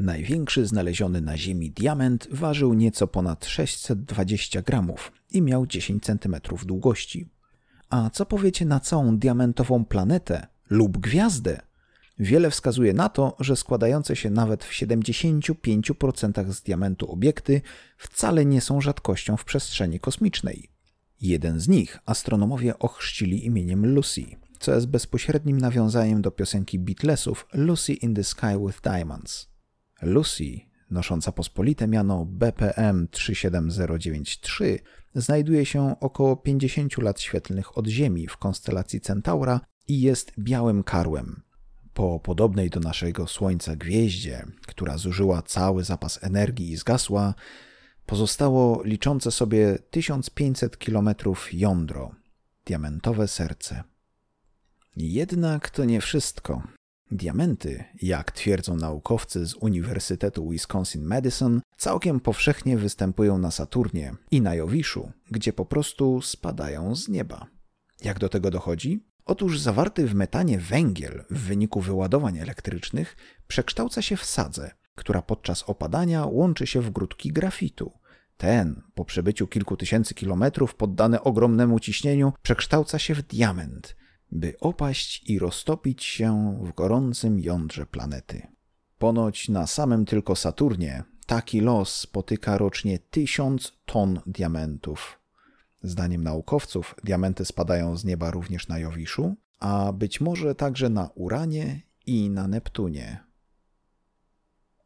Największy znaleziony na Ziemi diament ważył nieco ponad 620 gramów i miał 10 cm długości. A co powiecie na całą diamentową planetę lub gwiazdę? Wiele wskazuje na to, że składające się nawet w 75% z diamentu obiekty wcale nie są rzadkością w przestrzeni kosmicznej. Jeden z nich astronomowie ochrzcili imieniem Lucy, co jest bezpośrednim nawiązaniem do piosenki Beatlesów Lucy in the Sky with Diamonds. Lucy, nosząca pospolite miano BPM 37093, znajduje się około 50 lat świetlnych od Ziemi w konstelacji Centaura i jest białym karłem. Po podobnej do naszego Słońca gwieździe, która zużyła cały zapas energii i zgasła, pozostało liczące sobie 1500 km jądro, diamentowe serce. Jednak to nie wszystko. Diamenty, jak twierdzą naukowcy z Uniwersytetu Wisconsin-Madison, całkiem powszechnie występują na Saturnie i na Jowiszu, gdzie po prostu spadają z nieba. Jak do tego dochodzi? Otóż zawarty w metanie węgiel w wyniku wyładowań elektrycznych przekształca się w sadzę, która podczas opadania łączy się w grudki grafitu. Ten, po przebyciu kilku tysięcy kilometrów poddany ogromnemu ciśnieniu, przekształca się w diament, by opaść i roztopić się w gorącym jądrze planety. Ponoć na samym tylko Saturnie taki los spotyka rocznie tysiąc ton diamentów. Zdaniem naukowców diamenty spadają z nieba również na Jowiszu, a być może także na Uranie i na Neptunie.